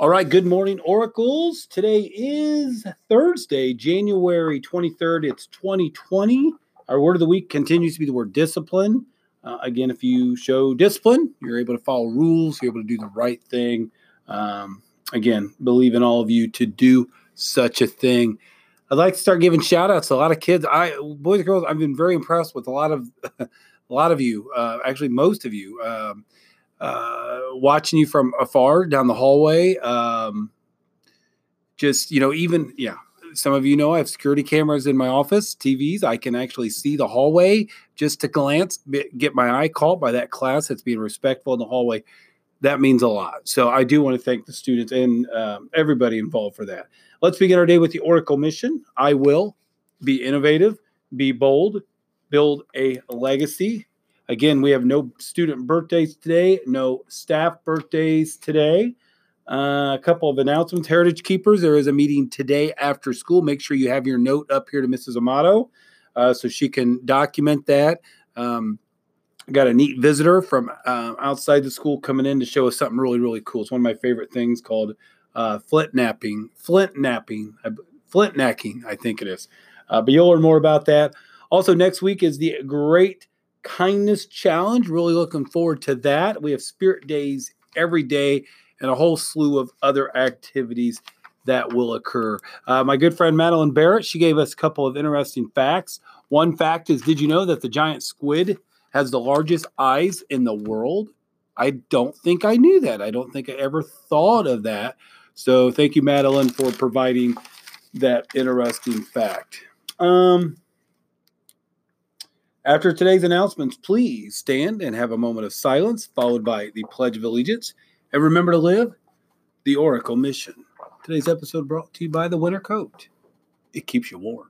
All right, good morning, Oracles. Today is Thursday, January 23rd. It's 2020. Our word of the week continues to be the word discipline. Uh, again, if you show discipline, you're able to follow rules, you're able to do the right thing. Um, again, believe in all of you to do such a thing. I'd like to start giving shout outs to a lot of kids. I boys and girls, I've been very impressed with a lot of a lot of you, uh, actually most of you. Um, uh, watching you from afar down the hallway. Um, just, you know, even, yeah, some of you know I have security cameras in my office, TVs. I can actually see the hallway just to glance, get my eye caught by that class that's being respectful in the hallway. That means a lot. So I do want to thank the students and um, everybody involved for that. Let's begin our day with the Oracle mission. I will be innovative, be bold, build a legacy, Again, we have no student birthdays today, no staff birthdays today. Uh, a couple of announcements. Heritage Keepers, there is a meeting today after school. Make sure you have your note up here to Mrs. Amato uh, so she can document that. Um, got a neat visitor from uh, outside the school coming in to show us something really, really cool. It's one of my favorite things called uh, flint knapping, flint knapping, flint knacking, I think it is. Uh, but you'll learn more about that. Also, next week is the great kindness challenge. Really looking forward to that. We have spirit days every day and a whole slew of other activities that will occur. Uh, my good friend Madeline Barrett, she gave us a couple of interesting facts. One fact is Did you know that the giant squid has the largest eyes in the world? I don't think I knew that. I don't think I ever thought of that. So thank you, Madeline, for providing that interesting fact. Um, after today's announcements, please stand and have a moment of silence, followed by the Pledge of Allegiance. And remember to live the Oracle mission. Today's episode brought to you by the Winter Coat. It keeps you warm.